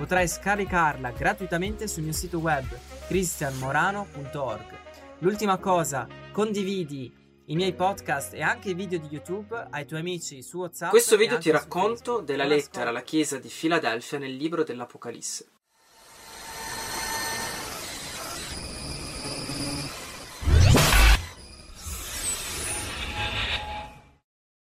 Potrai scaricarla gratuitamente sul mio sito web cristianmorano.org. L'ultima cosa, condividi i miei podcast e anche i video di YouTube ai tuoi amici su WhatsApp. Questo video ti racconto della lettera alla chiesa di Filadelfia nel libro dell'Apocalisse.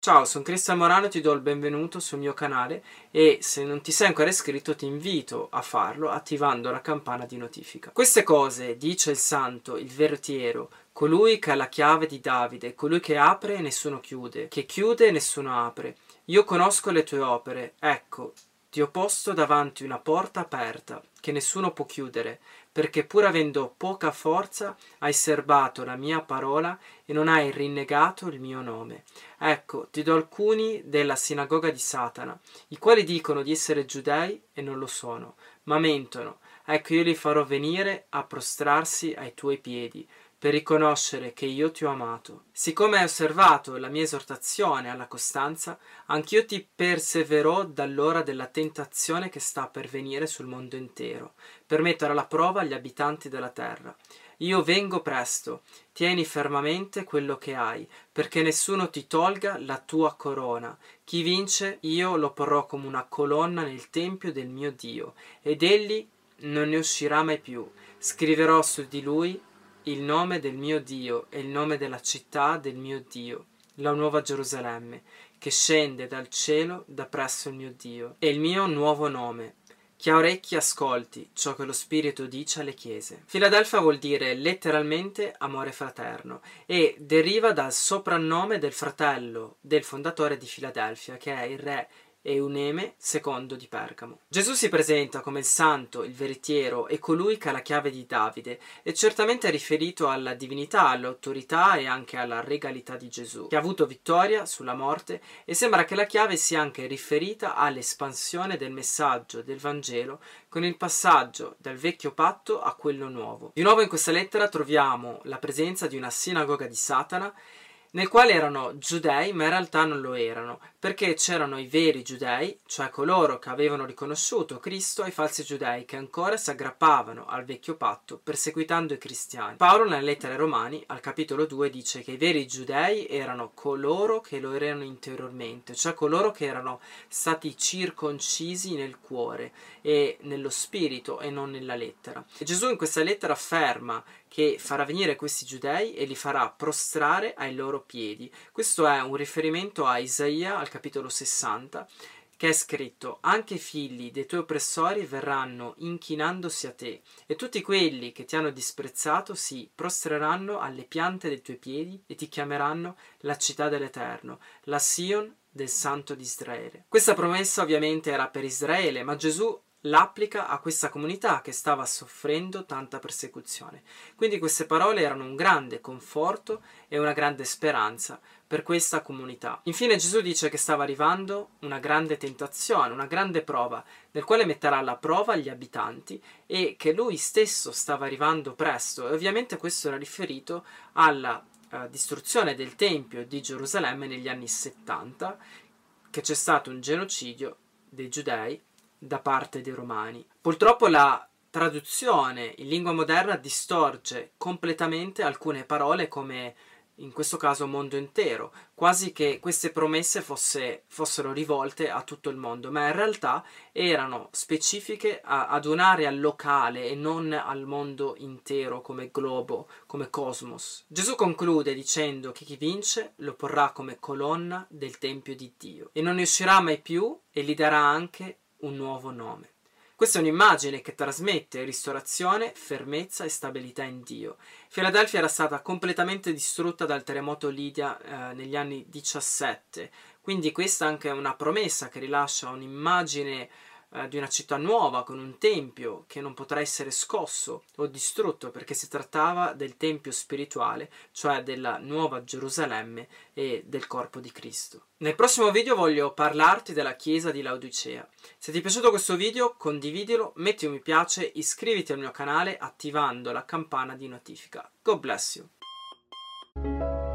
Ciao, sono Cristian Morano e ti do il benvenuto sul mio canale e se non ti sei ancora iscritto ti invito a farlo attivando la campana di notifica. Queste cose dice il santo, il vertiero, colui che ha la chiave di Davide, colui che apre e nessuno chiude, che chiude e nessuno apre. Io conosco le tue opere, ecco, ti ho posto davanti una porta aperta che nessuno può chiudere, perché pur avendo poca forza hai serbato la mia parola e non hai rinnegato il mio nome. Ecco, ti do alcuni della sinagoga di Satana, i quali dicono di essere giudei e non lo sono, ma mentono. Ecco, io li farò venire a prostrarsi ai tuoi piedi per riconoscere che io ti ho amato. Siccome hai osservato la mia esortazione alla costanza, anch'io ti perseverò dall'ora della tentazione che sta per venire sul mondo intero, per mettere alla prova gli abitanti della terra. Io vengo presto, tieni fermamente quello che hai, perché nessuno ti tolga la tua corona. Chi vince, io lo porrò come una colonna nel tempio del mio Dio, ed egli non ne uscirà mai più. Scriverò su di lui il nome del mio Dio e il nome della città del mio Dio, la nuova Gerusalemme, che scende dal cielo da presso il mio Dio, e il mio nuovo nome. Chi ha orecchi ascolti ciò che lo Spirito dice alle chiese. Filadelfia vuol dire letteralmente amore fraterno e deriva dal soprannome del fratello del fondatore di Filadelfia, che è il re Euneme II di Pergamo. Gesù si presenta come il santo, il veritiero e colui che ha la chiave di Davide e certamente è riferito alla divinità, all'autorità e anche alla regalità di Gesù, che ha avuto vittoria sulla morte e sembra che la chiave sia anche riferita all'espansione del messaggio del Vangelo con il passaggio dal vecchio patto a quello nuovo. Di nuovo in questa lettera troviamo la presenza di una sinagoga di Satana nel quale erano giudei, ma in realtà non lo erano, perché c'erano i veri giudei, cioè coloro che avevano riconosciuto Cristo, e i falsi giudei che ancora si aggrappavano al vecchio patto, perseguitando i cristiani. Paolo nella lettera ai Romani, al capitolo 2, dice che i veri giudei erano coloro che lo erano interiormente, cioè coloro che erano stati circoncisi nel cuore e nello spirito e non nella lettera. E Gesù in questa lettera afferma che farà venire questi giudei e li farà prostrare ai loro piedi. Questo è un riferimento a Isaia al capitolo 60 che è scritto anche i figli dei tuoi oppressori verranno inchinandosi a te e tutti quelli che ti hanno disprezzato si prostreranno alle piante dei tuoi piedi e ti chiameranno la città dell'Eterno, la Sion del Santo di Israele. Questa promessa ovviamente era per Israele, ma Gesù l'applica a questa comunità che stava soffrendo tanta persecuzione. Quindi queste parole erano un grande conforto e una grande speranza per questa comunità. Infine Gesù dice che stava arrivando una grande tentazione, una grande prova, nel quale metterà alla prova gli abitanti e che lui stesso stava arrivando presto e ovviamente questo era riferito alla uh, distruzione del Tempio di Gerusalemme negli anni 70, che c'è stato un genocidio dei giudei da parte dei romani. Purtroppo la traduzione in lingua moderna distorce completamente alcune parole come in questo caso mondo intero, quasi che queste promesse fosse, fossero rivolte a tutto il mondo, ma in realtà erano specifiche a, ad un'area locale e non al mondo intero come globo, come cosmos. Gesù conclude dicendo che chi vince lo porrà come colonna del Tempio di Dio e non ne uscirà mai più e gli darà anche un nuovo nome. Questa è un'immagine che trasmette ristorazione, fermezza e stabilità in Dio. Filadelfia era stata completamente distrutta dal terremoto Lidia eh, negli anni 17, quindi questa anche è una promessa che rilascia un'immagine eh, di una città nuova con un tempio che non potrà essere scosso o distrutto perché si trattava del tempio spirituale, cioè della nuova Gerusalemme e del corpo di Cristo. Nel prossimo video voglio parlarti della chiesa di Laodicea. Se ti è piaciuto questo video condividilo, metti un mi piace, iscriviti al mio canale attivando la campana di notifica. God bless you!